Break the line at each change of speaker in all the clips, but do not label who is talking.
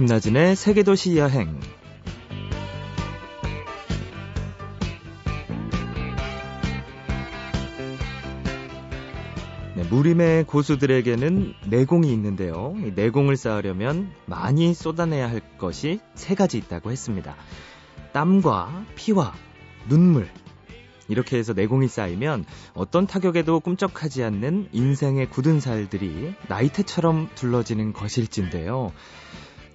김나진의 세계도시 여행. 네, 무림의 고수들에게는 내공이 있는데요. 이 내공을 쌓으려면 많이 쏟아내야 할 것이 세 가지 있다고 했습니다. 땀과 피와 눈물. 이렇게 해서 내공이 쌓이면 어떤 타격에도 꿈쩍하지 않는 인생의 굳은 살들이 나이테처럼 둘러지는 것일진데요.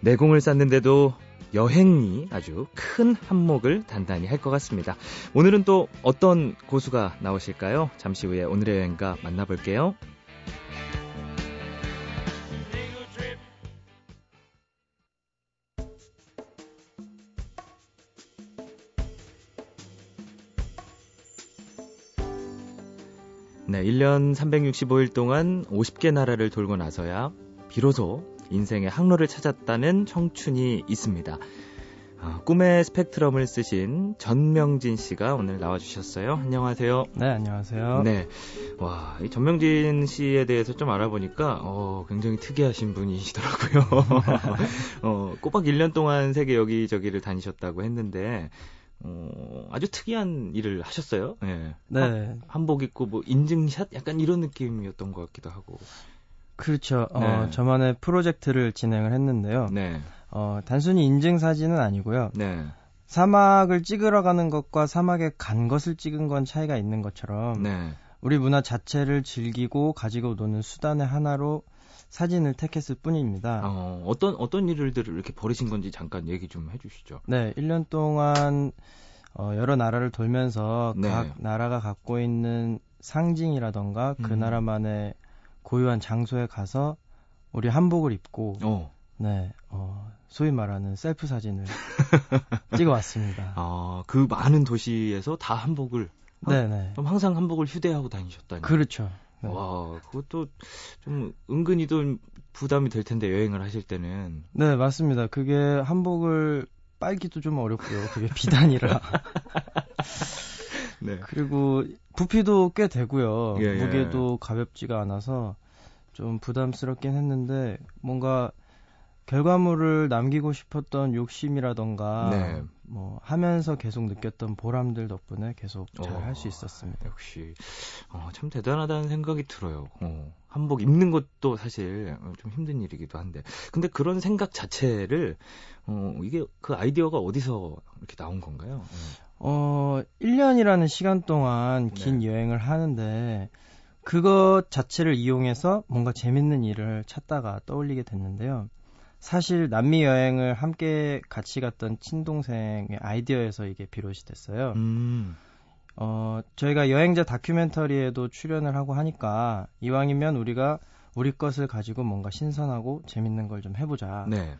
내공을 쌓는데도 여행이 아주 큰 한몫을 단단히 할 것 같습니다. 오늘은 또 어떤 고수가 나오실까요? 잠시 후에 오늘의 여행가 만나볼게요. 네, 1년 365일 동안 50개 나라를 돌고 나서야 비로소 인생의 항로를 찾았다는 청춘이 있습니다. 아, 꿈의 스펙트럼을 쓰신 전명진 씨가 오늘 나와주셨어요. 안녕하세요.
네, 안녕하세요.
네. 와, 이 전명진 씨에 대해서 좀 알아보니까, 어, 굉장히 특이하신 분이시더라고요. 어, 꼬박 1년 동안 세계 여기저기를 다니셨다고 했는데, 어, 아주 특이한 일을 하셨어요. 네.
네.
한, 복 입고 뭐 인증샷? 약간 이런 느낌이었던 것 같기도 하고.
그렇죠. 어,
네.
저만의 프로젝트를 진행을 했는데요.
네.
어, 단순히 인증 사진은 아니고요.
네.
사막을 찍으러 가는 것과 사막에 간 것을 찍은 건 차이가 있는 것처럼
네.
우리 문화 자체를 즐기고 가지고 노는 수단의 하나로 사진을 택했을 뿐입니다.
어, 어떤, 어떤 일들을 이렇게 벌이신 건지 잠깐 얘기 좀 해주시죠.
네, 1년 동안 어, 여러 나라를 돌면서
네.
각 나라가 갖고 있는 상징이라던가 그
음.
나라만의 고유한 장소에 가서 우리 한복을 입고
어.
네, 어, 소위 말하는 셀프 사진을 찍어왔습니다.
아, 그 많은 도시에서 다 한복을. 어?
네네.
그럼 항상 한복을 휴대하고 다니셨다니.
그렇죠. 네.
와, 그것도 좀 은근히 좀 부담이 될 텐데 여행을 하실 때는.
네, 맞습니다. 그게 한복을 빨기도 좀 어렵고요. 그게 비단이라.
네.
그리고 부피도 꽤 되고요.
예, 예.
무게도 가볍지가 않아서 좀 부담스럽긴 했는데 뭔가 결과물을 남기고 싶었던 욕심이라던가
네.
뭐 하면서 계속 느꼈던 보람들 덕분에 계속 잘 할수
어,
있었습니다.
역시 어, 참 대단하다는 생각이 들어요. 어, 한복 입는 것도 사실 어, 좀 힘든 일이기도 한데, 근데 그런 생각 자체를 어, 이게 그 아이디어가 어디서 이렇게 나온 건가요?
어, 1년이라는 시간 동안 긴
네.
여행을 하는데 그것 자체를 이용해서 뭔가 재밌는 일을 찾다가 떠올리게 됐는데요. 사실 남미 여행을 함께 같이 갔던 친동생의 아이디어에서 이게 비롯이 됐어요.
음,
어, 저희가 여행자 다큐멘터리에도 출연을 하고 하니까 이왕이면 우리가 우리 것을 가지고 뭔가 신선하고 재밌는 걸 좀 해보자.
네.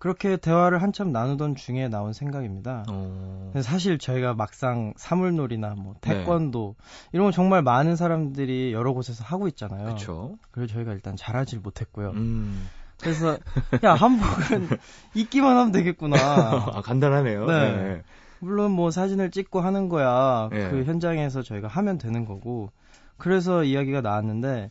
그렇게 대화를 한참 나누던 중에 나온 생각입니다.
어,
사실 저희가 막상 사물놀이나 뭐
네.
태권도 이런 거 정말 많은 사람들이 여러 곳에서 하고 있잖아요.
그렇죠.
그래서 저희가 일단 잘하질 못했고요.
음,
그래서 야 한복은 입기만 하면 되겠구나.
아 간단하네요.
네. 물론 뭐 사진을 찍고 하는 거야.
네.
그 현장에서 저희가 하면 되는 거고. 그래서 이야기가 나왔는데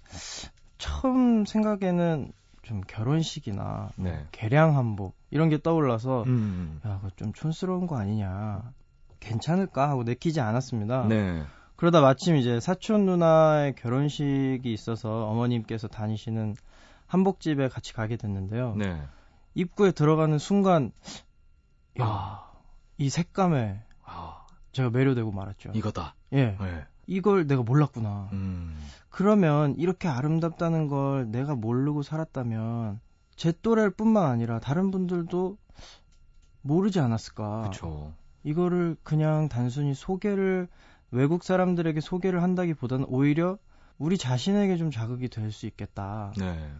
처음 생각에는 좀 결혼식이나 뭐
네.
개량 한복 이런 게 떠올라서
음,
야, 그거 좀 촌스러운 거 아니냐. 괜찮을까 하고 내키지 않았습니다.
네.
그러다 마침 이제 사촌 누나의 결혼식이 있어서 어머님께서 다니시는 한복집에 같이 가게 됐는데요.
네.
입구에 들어가는 순간 야,
아,
이 색감에
아,
제가 매료되고 말았죠.
이거다.
예.
네.
이걸 내가 몰랐구나.
음,
그러면 이렇게 아름답다는 걸 내가 모르고 살았다면 제 또래일 뿐만 아니라 다른 분들도 모르지 않았을까.
그렇죠.
이거를 그냥 단순히 소개를 외국 사람들에게 소개를 한다기보다는 오히려 우리 자신에게 좀 자극이 될 수 있겠다.
네.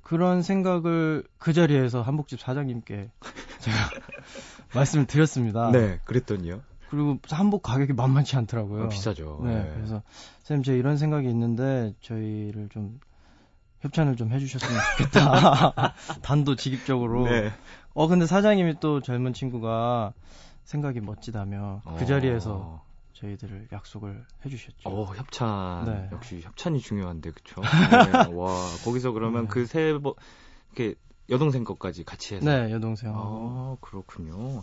그런 생각을 그 자리에서 한복집 사장님께 제가 말씀을 드렸습니다.
네, 그랬더니요.
그리고 한복 가격이 만만치 않더라고요.
어, 비싸죠.
네, 그래서 쌤, 제 이런 생각이 있는데 저희를 좀 협찬을 좀 해주셨으면 좋겠다. 단도직입적으로.
네.
어, 근데 사장님이 또 젊은 친구가 생각이 멋지다며 그
어.
자리에서 저희들을 약속을 해주셨죠.
어, 협찬.
네.
역시 협찬이 중요한데, 그쵸? 네. 와, 거기서 그러면
네.
그세 번, 이렇게 여동생 것까지 같이 해서.
네, 여동생.
아, 그렇군요.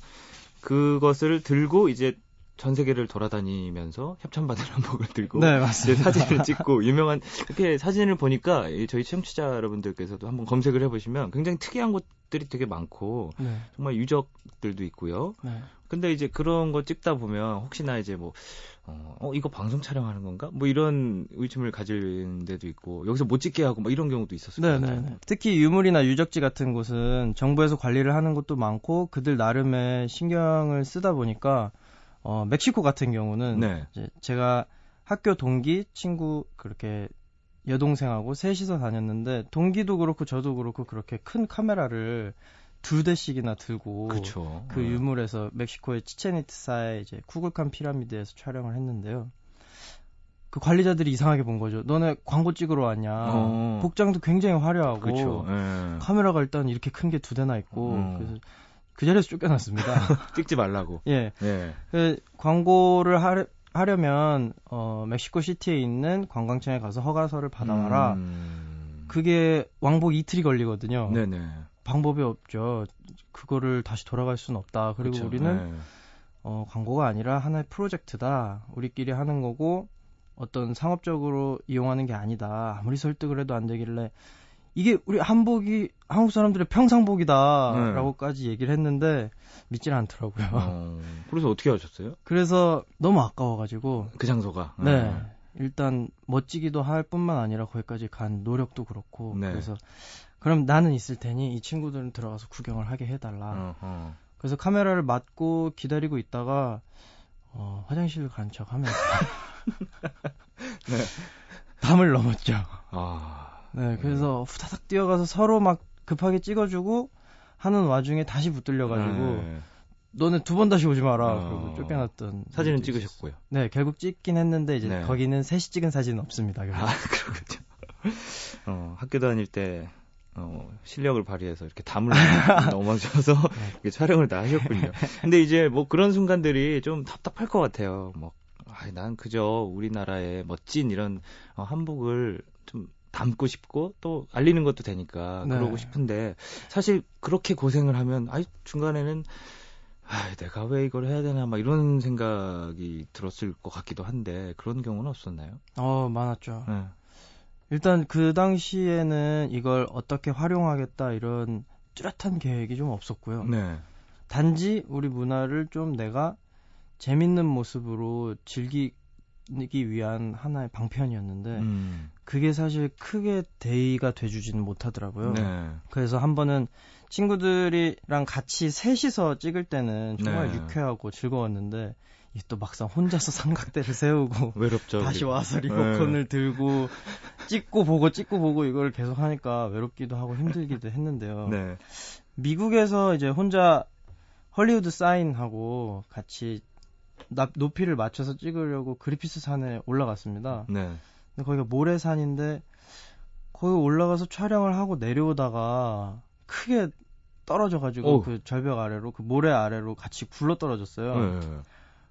그것을 들고 이제 전 세계를 돌아다니면서 협찬받은 한복을 들고
네, 맞습니다.
사진을 찍고 유명한 이렇게 사진을 보니까 저희 청취자 여러분들께서도 한번 검색을 해보시면 굉장히 특이한 곳들이 되게 많고
네.
정말 유적들도 있고요.
네.
근데 이제 그런 거 찍다 보면 혹시나 이제 뭐 어, 어, 이거 방송 촬영하는 건가? 뭐 이런 의심을 가질 데도 있고 여기서 못 찍게 하고 뭐 이런 경우도 있었을 것
네. 네, 네. 특히 유물이나 유적지 같은 곳은 정부에서 관리를 하는 곳도 많고 그들 나름의 신경을 쓰다 보니까 어, 멕시코 같은 경우는
네.
이제 제가 학교 동기 친구 그렇게 여동생하고 셋이서 다녔는데 동기도 그렇고 저도 그렇고 그렇게 큰 카메라를 두 대씩이나 들고
그렇죠.
그 유물에서 멕시코의 치체니트사의 이제 쿠글칸 피라미드에서 촬영을 했는데요. 그 관리자들이 이상하게 본 거죠. 너네 광고 찍으러 왔냐?
어.
복장도 굉장히 화려하고.
예.
카메라가 일단 이렇게 큰 게 두 대나 있고
음.
그래서 그 자리에서 쫓겨났습니다.
찍지 말라고.
예.
예.
그 광고를 하, 하려면 어 멕시코 시티에 있는 관광청에 가서 허가서를 받아와라.
음.
그게 왕복 이틀이 걸리거든요.
네네.
방법이 없죠. 그거를 다시 돌아갈 수는 없다. 그리고
그렇죠.
우리는
네.
어, 광고가 아니라 하나의 프로젝트다. 우리끼리 하는 거고 어떤 상업적으로 이용하는 게 아니다. 아무리 설득을 해도 안 되길래 이게 우리 한복이 한국 사람들의 평상복이다라고까지 얘기를 했는데 믿질 않더라고요.
어, 그래서 어떻게 하셨어요?
그래서 너무 아까워가지고
그 장소가.
네 일단 멋지기도 할 뿐만 아니라 거기까지 간 노력도 그렇고
네.
그래서 그럼 나는 있을 테니 이 친구들은 들어가서 구경을 하게 해달라.
어, 어.
그래서 카메라를 맞고 기다리고 있다가 어, 화장실 간 척하면서
네.
담을 넘었죠.
아.
네, 그래서 후다닥 뛰어가서 서로 막 급하게 찍어주고 하는 와중에 다시 붙들려가지고
네.
너네 두번 다시 오지 마라.
어.
그리고 쫓겨났던
사진은. 찍으셨고요.
네, 결국 찍긴 했는데 이제
네.
거기는 셋이 찍은 사진은 없습니다. 결국.
아, 그렇군요. 어, 학교 다닐 때 어, 실력을 발휘해서 이렇게 담을 넘어져서 이렇게 촬영을 다 하셨군요. 근데 이제 뭐 그런 순간들이 좀 답답할 것 같아요. 뭐, 아, 난 그저 우리나라의 멋진 이런 어, 한복을 좀 담고 싶고 또 알리는 것도 되니까
네.
그러고 싶은데 사실 그렇게 고생을 하면 아 중간에는 아, 내가 왜 이걸 해야 되나 막 이런 생각이 들었을 것 같기도 한데 그런 경우는 없었나요?
어, 많았죠.
네.
일단 그 당시에는 이걸 어떻게 활용하겠다 이런 뚜렷한 계획이 좀 없었고요.
네.
단지 우리 문화를 좀 내가 재밌는 모습으로 즐기기 위한 하나의 방편이었는데
음.
그게 사실 크게 대의가 돼주지는 못하더라고요.
네.
그래서 한 번은 친구들이랑 같이 셋이서 찍을 때는 정말
네.
유쾌하고 즐거웠는데 또 막상 혼자서 삼각대를 세우고
외롭죠.
다시. 와서
네.
리모컨을 들고 찍고 보고 찍고 보고 이걸 계속 하니까 외롭기도 하고 힘들기도 했는데요.
네.
미국에서 이제 혼자 헐리우드 사인하고 같이 납- 높이를 맞춰서 찍으려고 그리피스 산에 올라갔습니다.
네.
근데 거기가 모래산인데 거기 올라가서 촬영을 하고 내려오다가 크게 떨어져가지고
어우.
그 절벽 아래로 그 모래 아래로 같이 굴러 떨어졌어요.
네.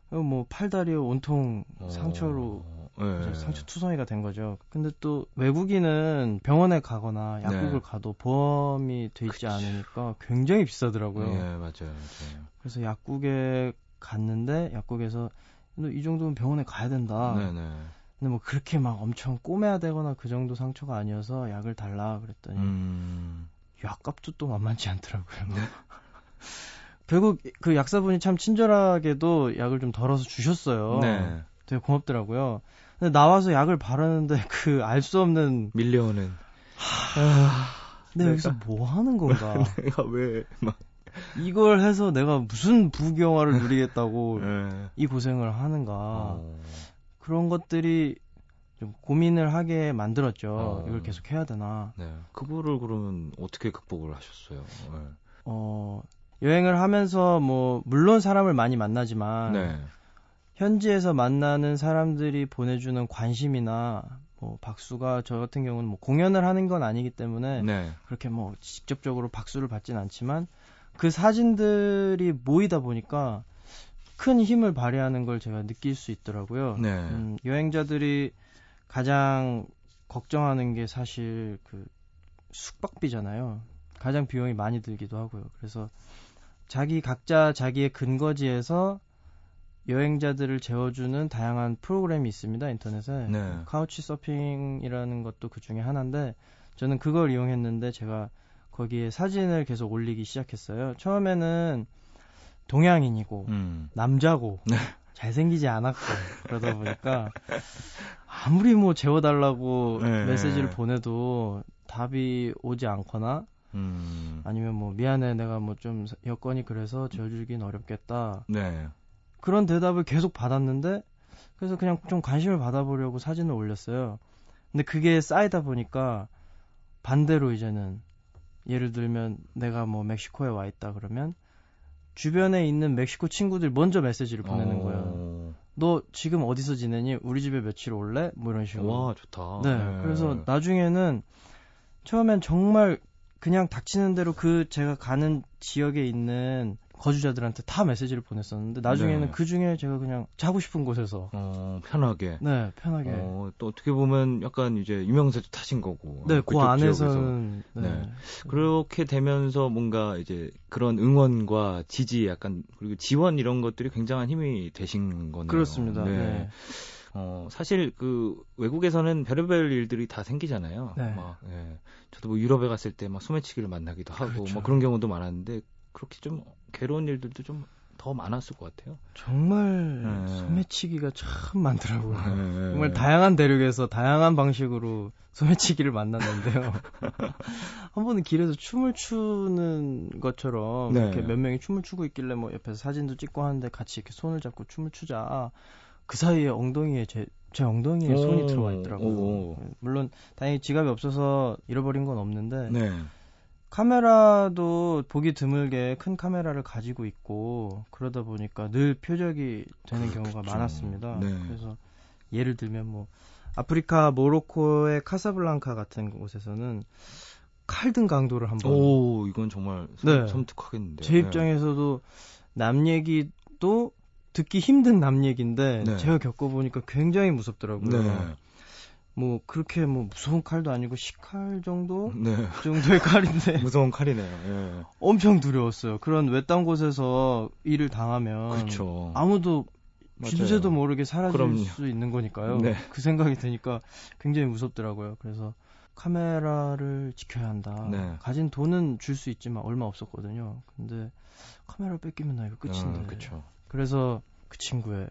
그리고 뭐 팔다리에 온통 상처로
어, 네.
이제 상처 투성이가 된 거죠. 근데 또 외국인은 병원에 가거나 약국을
네.
가도 보험이 돼 있지
그쵸.
않으니까 굉장히 비싸더라고요.
네, 맞아요. 맞아요.
그래서 약국에 갔는데 약국에서 너이 정도면 병원에 가야 된다.
네, 네.
근데 뭐 그렇게 막 엄청 꼬매야 되거나 그 정도 상처가 아니어서 약을 달라 그랬더니
음.
약값도 또 만만치 않더라고요. 결국 그 약사분이 참 친절하게도 약을 좀 덜어서 주셨어요.
네.
되게 고맙더라고요. 근데 나와서 약을 바르는데 그 알 수 없는
밀려오는.
근데
내가-
여기서 뭐 하는 건가?
내가 왜 막.
이걸 해서 내가 무슨 부경화를 누리겠다고
네.
이 고생을 하는가?
어.
그런 것들이 좀 고민을 하게 만들었죠.
어.
이걸 계속 해야 되나?
네. 그거를 그러면 어떻게 극복을 하셨어요? 네.
어, 여행을 하면서 뭐 물론 사람을 많이 만나지만
네.
현지에서 만나는 사람들이 보내주는 관심이나 뭐 박수가 저 같은 경우는 뭐 공연을 하는 건 아니기 때문에
네.
그렇게 뭐 직접적으로 박수를 받진 않지만 그 사진들이 모이다 보니까 큰 힘을 발휘하는 걸 제가 느낄 수 있더라고요.
네.
음, 여행자들이 가장 걱정하는 게 사실 그 숙박비잖아요. 가장 비용이 많이 들기도 하고요. 그래서 자기 각자 자기의 근거지에서 여행자들을 재워주는 다양한 프로그램이 있습니다 인터넷에
네.
카우치 서핑이라는 것도 그 중에 하나인데 저는 그걸 이용했는데 제가 거기에 사진을 계속 올리기 시작했어요. 처음에는 동양인이고
음.
남자고
네.
잘생기지 않았고 그러다 보니까 아무리 뭐 재워달라고
네.
메시지를 보내도 답이 오지 않거나
음.
아니면 뭐 미안해 내가 뭐 좀 여건이 그래서 재워주긴 어렵겠다
네.
그런 대답을 계속 받았는데 그래서 그냥 좀 관심을 받아보려고 사진을 올렸어요. 근데 그게 쌓이다 보니까 반대로 이제는 예를 들면 내가 뭐 멕시코에 와 있다 그러면 주변에 있는 멕시코 친구들이 먼저 메시지를 보내는 거예요.
오.
너 지금 어디서 지내니? 우리 집에 며칠 올래? 뭐 이런 식으로.
와 좋다.
네. 그래서 나중에는 처음엔 정말 그냥 닥치는 대로 그 제가 가는 지역에 있는 거주자들한테 다 메시지를 보냈었는데 나중에는
네.
그 중에 제가 그냥 자고 싶은 곳에서
어, 편하게.
네 편하게
어, 또 어떻게 보면 약간 이제 유명세도 타신 거고.
네,
어,
그
지역에서.
안에서는 네.
네. 그렇게 되면서 뭔가 이제 그런 응원과 지지 약간 그리고 지원 이런 것들이 굉장한 힘이 되신 거네요.
그렇습니다. 네.
어, 사실 그 외국에서는 별의별 일들이 다 생기잖아요.
네.
막, 예. 저도 뭐 유럽에 갔을 때 막 소매치기를 만나기도 하고
그렇죠.
뭐 그런 경우도 많았는데 그렇게 좀 괴로운 일들도 좀 더 많았을 것 같아요.
정말
네.
소매치기가 참 많더라고요.
네.
정말 다양한 대륙에서 다양한 방식으로 소매치기를 만났는데요. 한 번은 길에서 춤을 추는 것처럼
네.
이렇게 몇 명이 춤을 추고 있길래 뭐 옆에서 사진도 찍고 하는데 같이 이렇게 손을 잡고 춤을 추자. 그 사이에 엉덩이에 제, 제 엉덩이에 손이
오,
들어와 있더라고요.
오.
물론 다행히 지갑이 없어서 잃어버린 건 없는데
네.
카메라도 보기 드물게 큰 카메라를 가지고 있고 그러다 보니까 늘 표적이 되는 경우가
그렇죠.
많았습니다.
네.
그래서 예를 들면 뭐 아프리카 모로코의 카사블랑카 같은 곳에서는 칼등 강도를 한번
오, 이건 정말 섬,
네.
섬뜩하겠는데.
제 입장에서도 남 얘기도 듣기 힘든 남 얘기인데
네.
제가 겪어보니까 굉장히 무섭더라고요.
네.
뭐 그렇게 뭐 무서운 칼도 아니고 식칼 정도
네.
그 정도의 칼인데
무서운 칼이네요. 예.
엄청 두려웠어요. 그런 외딴 곳에서 일을 당하면
그렇죠.
아무도. 주제도 모르게 사라질
그럼요.
수 있는 거니까요.
네.
그 생각이 드니까 굉장히 무섭더라고요. 그래서 카메라를 지켜야 한다.
네.
가진 돈은 줄 수 있지만 얼마 없었거든요. 근데 카메라 뺏기면 나 이거 끝인데.
어.
그래서 그 친구의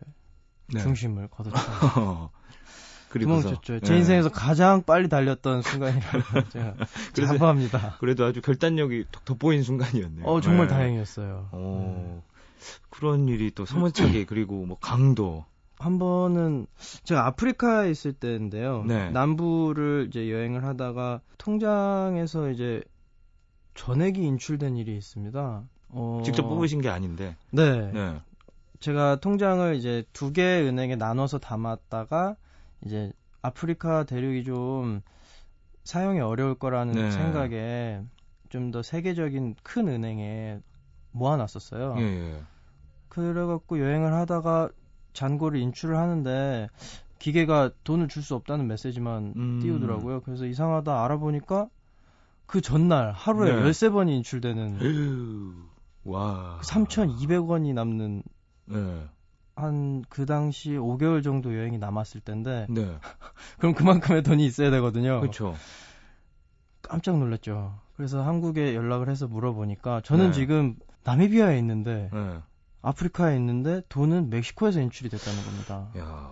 네.
중심을 거뒀죠.
그리고서
도망쳤죠. 제
예.
인생에서 가장 빨리 달렸던 순간이라고 제가
그래서-
자부합니다.
그래도 아주 결단력이 톡 돋보인 순간이었네요.
어 정말
네.
다행이었어요.
어, 그런 일이 또 소매치기 그리고 뭐 강도.
한 번은 제가 아프리카에 있을 때인데요.
네.
남부를 이제 여행을 하다가 통장에서 이제 전액이 인출된 일이 있습니다. 어,
직접 뽑으신 게 아닌데.
네.
네.
제가 통장을 이제 두 개 은행에 나눠서 담았다가 이제 아프리카 대륙이 좀 사용이 어려울 거라는
네.
생각에 좀 더 세계적인 큰 은행에 모아놨었어요.
예, 예.
그래갖고 여행을 하다가 잔고를 인출을 하는데 기계가 돈을 줄 수 없다는 메시지만
음.
띄우더라고요. 그래서 이상하다 알아보니까 그 전날 하루에
네.
13번이 인출되는
에휴, 와.
3,200원이 남는
네.
한 그 당시 5개월 정도 여행이 남았을 텐데
네.
그럼 그만큼의 돈이 있어야 되거든요.
그렇죠.
깜짝 놀랐죠. 그래서 한국에 연락을 해서 물어보니까 저는
네.
지금 나미비아에 있는데
네.
아프리카에 있는데 돈은 멕시코에서 인출이 됐다는 겁니다.
야.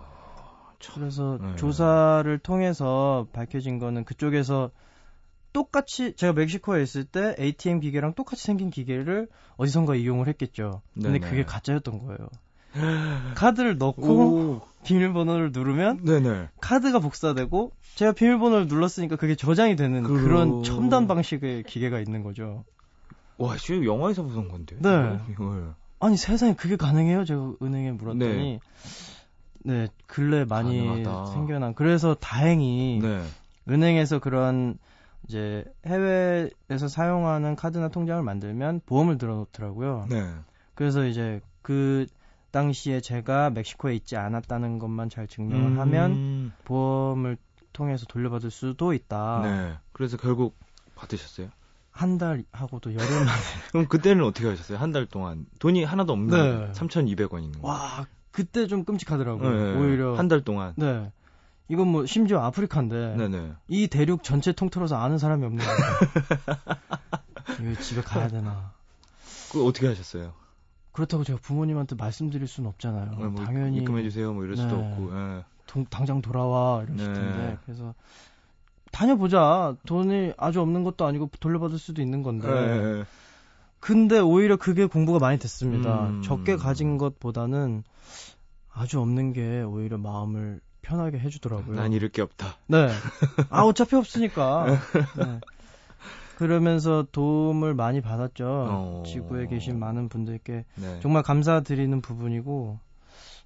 참.
그래서
네.
조사를 통해서 밝혀진 거는 그쪽에서 똑같이 제가 멕시코에 있을 때 ATM 기계랑 똑같이 생긴 기계를 어디선가 이용을 했겠죠. 근데
네네.
그게 가짜였던 거예요. 카드를 넣고
오.
비밀번호를 누르면
네네.
카드가 복사되고 제가 비밀번호를 눌렀으니까 그게 저장이 되는
그러-
그런 첨단 방식의 기계가 있는 거죠.
와, 지금 영화에서 보던 건데.
네.
이걸.
아니 세상에 그게 가능해요? 제가 은행에 물었더니 네, 근래 많이
가능하다.
생겨난 그래서 다행히
네.
은행에서 그런 이제 해외에서 사용하는 카드나 통장을 만들면 보험을 들어놓더라고요.
네.
그래서 이제 그 당시에 제가 멕시코에 있지 않았다는 것만 잘 증명을
음.
하면 보험을 통해서 돌려받을 수도 있다.
네. 그래서 결국 받으셨어요?
한 달 하고도 열흘 만에.
그럼 그때는 어떻게 하셨어요? 한 달 동안 돈이 하나도 없는
네.
3,200원 있는 거.
와, 그때 좀 끔찍하더라고요.
네,
오히려
한 달 동안.
네. 이건 뭐 심지어 아프리카인데
네네.
이 대륙 전체 통틀어서 아는 사람이 없는 거예요. 집에 가야 되나?
그 어떻게 하셨어요?
그렇다고 제가 부모님한테 말씀드릴 수는 없잖아요.
어, 뭐
당연히
입금해 주세요. 뭐 이럴 수도
네.
없고. 예.
동- 당장 돌아와 이러실
네.
텐데 그래서 다녀보자. 돈이 아주 없는 것도 아니고 돌려받을 수도 있는 건데.
예, 예.
근데 오히려 그게 공부가 많이 됐습니다.
음.
적게 가진 것보다는 아주 없는 게 오히려 마음을 편하게 해주더라고요.
난 잃을 게 없다.
네. 아, 어차피 없으니까. 네. 그러면서 도움을 많이 받았죠.
어.
지구에 계신 많은 분들께
네.
정말 감사드리는 부분이고,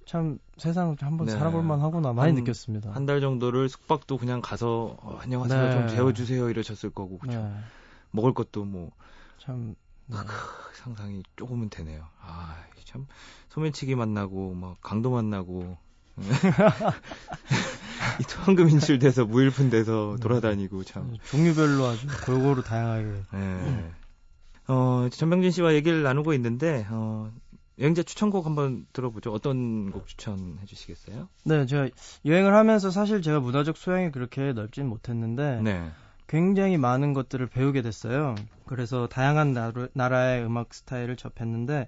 참 세상 한번
네.
살아볼만 하구나 많이
한-
느꼈습니다.
한 달 정도를 숙박도 그냥 가서 어, 안녕하세요
네.
좀 재워주세요 이러셨을 거고 그쵸?
네.
먹을 것도 뭐
참, 네.
크, 상상이 조금은 되네요. 아참 소매치기 만나고 막 강도 만나고 이 황금 인출돼서 무일푼돼서 돌아다니고 참.
종류별로 아주 골고루 다양하게.
예. 어 전병진 씨와 얘기를 나누고 있는데 어 여행자 추천곡 한번 들어보죠. 어떤 곡 추천해 주시겠어요?
네, 제가 여행을 하면서 사실 제가 문화적 소양이 그렇게 넓진 못했는데,
네.
굉장히 많은 것들을 배우게 됐어요. 그래서 다양한 나루, 나라의 음악 스타일을 접했는데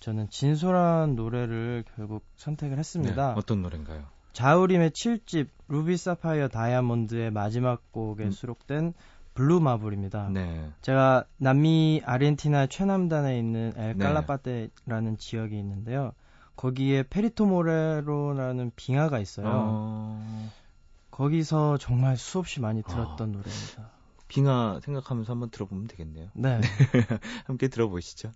저는 진솔한 노래를 결국 선택을 했습니다.
네, 어떤 노래인가요?
자우림의 7집 Ruby Sapphire Diamond의 마지막 곡에
음.
수록된 Blue Marble입니다.
네.
제가 남미 아르헨티나 최남단에 있는 엘
네.
깔라파테라는 지역이 있는데요. 거기에 페리토 모레노라는 빙하가 있어요.
어,
거기서 정말 수없이 많이 들었던
아.
노래입니다.
빙하 생각하면서 한번 들어보면 되겠네요.
네.
함께 들어보시죠.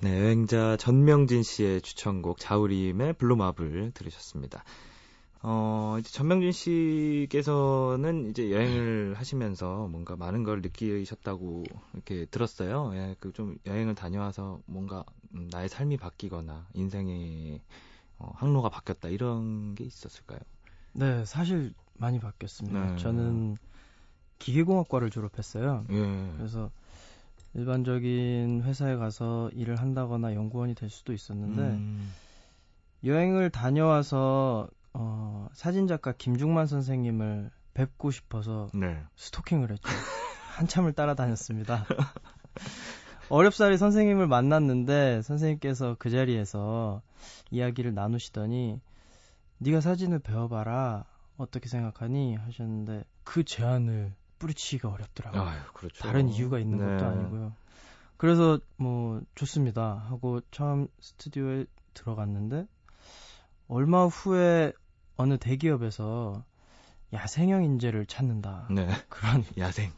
네, 여행자 전명진 씨의 추천곡 자우림의 블루마블 들으셨습니다. 어, 이제 전명진 씨께서는 이제 여행을 하시면서 뭔가 많은 걸 느끼셨다고 이렇게 들었어요. 예, 그 좀 여행을 다녀와서 뭔가 음, 나의 삶이 바뀌거나 인생의 어, 항로가 바뀌었다 이런 게 있었을까요?
네, 사실 많이 바뀌었습니다.
네.
저는 기계공학과를 졸업했어요.
예.
그래서 일반적인 회사에 가서 일을 한다거나 연구원이 될 수도 있었는데
음,
여행을 다녀와서 어, 사진작가 김중만 선생님을 뵙고 싶어서
네.
스토킹을 했죠. 한참을 따라다녔습니다. 어렵사리 선생님을 만났는데 선생님께서 그 자리에서 이야기를 나누시더니 네가 사진을 배워봐라 어떻게 생각하니 하셨는데 그 제안을 뿌리치기가 어렵더라고요.
아유, 그렇죠.
다른 이유가 있는
네.
것도 아니고요. 그래서 뭐 좋습니다 하고 처음 스튜디오에 들어갔는데 얼마 후에 어느 대기업에서 야생형 인재를 찾는다
네.
그런
야생.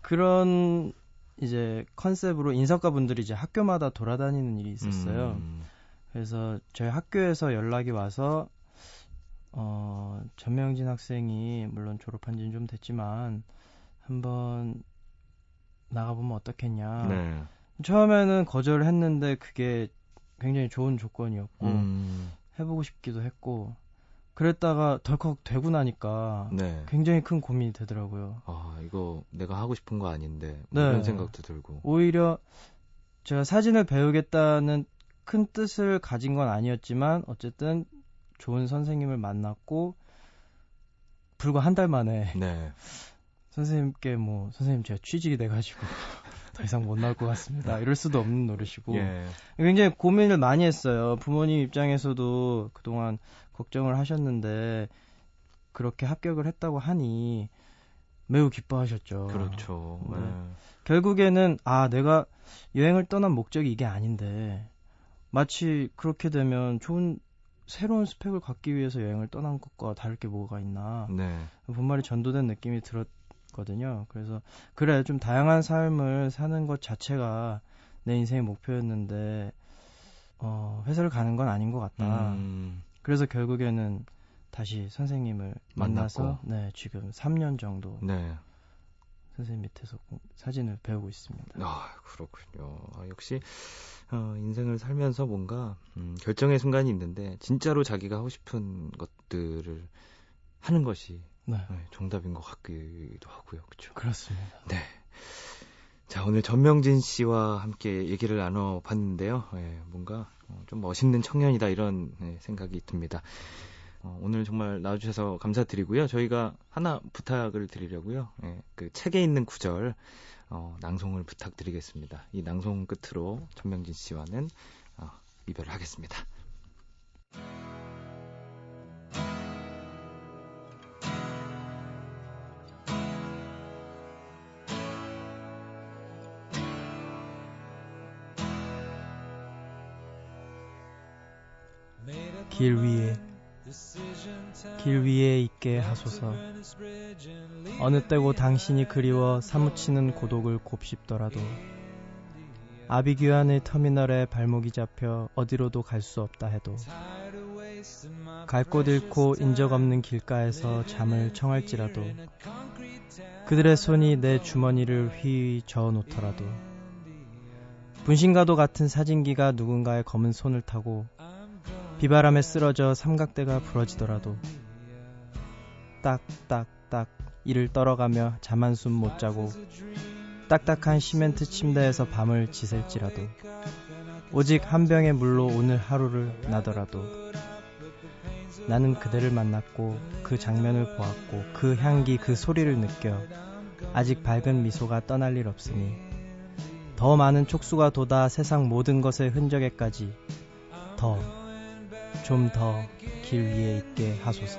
그런 이제 컨셉으로 인석가 분들이 이제 학교마다 돌아다니는 일이 있었어요.
음,
그래서 저희 학교에서 연락이 와서 어 전명진 학생이 물론 졸업한 지는 좀 됐지만 한번 나가보면 어떻겠냐.
네.
처음에는 거절을 했는데 그게 굉장히 좋은 조건이었고
음,
해보고 싶기도 했고 그랬다가 덜컥 되고 나니까
네.
굉장히 큰 고민이 되더라고요.
아, 이거 내가 하고 싶은 거 아닌데
네.
이런 생각도 들고.
오히려 제가 사진을 배우겠다는 큰 뜻을 가진 건 아니었지만 어쨌든 좋은 선생님을 만났고 불과 한 달 만에
네.
선생님께 뭐 선생님 제가 취직이 돼가지고 더 이상 못 나올 것 같습니다. 이럴 수도 없는 노릇이고
예.
굉장히 고민을 많이 했어요. 부모님 입장에서도 그동안 걱정을 하셨는데 그렇게 합격을 했다고 하니 매우 기뻐하셨죠.
그렇죠.
네.
네.
결국에는 아 내가 여행을 떠난 목적이 이게 아닌데 마치 그렇게 되면 좋은 새로운 스펙을 갖기 위해서 여행을 떠난 것과 다를 게 뭐가 있나
네.
본말이 전도된 느낌이 들었거든요. 그래서 그래 좀 다양한 삶을 사는 것 자체가 내 인생의 목표였는데 어, 회사를 가는 건 아닌 것 같다.
음,
그래서 결국에는 다시 선생님을 만나서
만났고.
네 지금 3년 정도
네.
선생님 밑에서 공- 사진을 배우고 있습니다.
아, 그렇군요. 아, 역시 어, 인생을 살면서 뭔가 음, 결정의 순간이 있는데 진짜로 자기가 하고 싶은 것들을 하는 것이
네
네, 정답인 것 같기도 하고요. 그렇죠.
그렇습니다.
네. 자, 오늘 전명진 씨와 함께 얘기를 나눠봤는데요. 예, 뭔가 어, 좀 멋있는 청년이다 이런 예, 생각이 듭니다. 어, 오늘 정말 나와주셔서 감사드리고요. 저희가 하나 부탁을 드리려고요. 예, 그 책에 있는 구절 어, 낭송을 부탁드리겠습니다. 이 낭송 끝으로 전명진 씨와는 어, 이별을 하겠습니다.
길 위에 길 위에 있게 하소서. 어느 때고 당신이 그리워 사무치는 고독을 곱씹더라도 아비규환의 터미널에 발목이 잡혀 어디로도 갈 수 없다 해도 갈 곳 잃고 인적 없는 길가에서 잠을 청할지라도 그들의 손이 내 주머니를 휘 저어 놓더라도 분신과도 같은 사진기가 누군가의 검은 손을 타고 비바람에 쓰러져 삼각대가 부러지더라도 딱딱딱 이를 떨어가며 잠 한숨 못 자고 딱딱한 시멘트 침대에서 밤을 지샐지라도 오직 한 병의 물로 오늘 하루를 나더라도 나는 그대를 만났고 그 장면을 보았고 그 향기 그 소리를 느껴 아직 밝은 미소가 떠날 일 없으니 더 많은 촉수가 돋아 세상 모든 것의 흔적에까지 더 좀 더 길 위에 있게 하소서.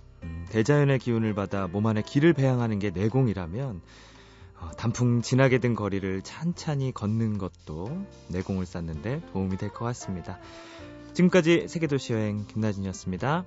음, 대자연의 기운을 받아 몸 안에 기를 배양하는 게 내공이라면 어, 단풍 진하게 든 거리를 찬찬히 걷는 것도 내공을 쌓는데 도움이 될 것 같습니다. 지금까지 세계도시 여행 김나진이었습니다.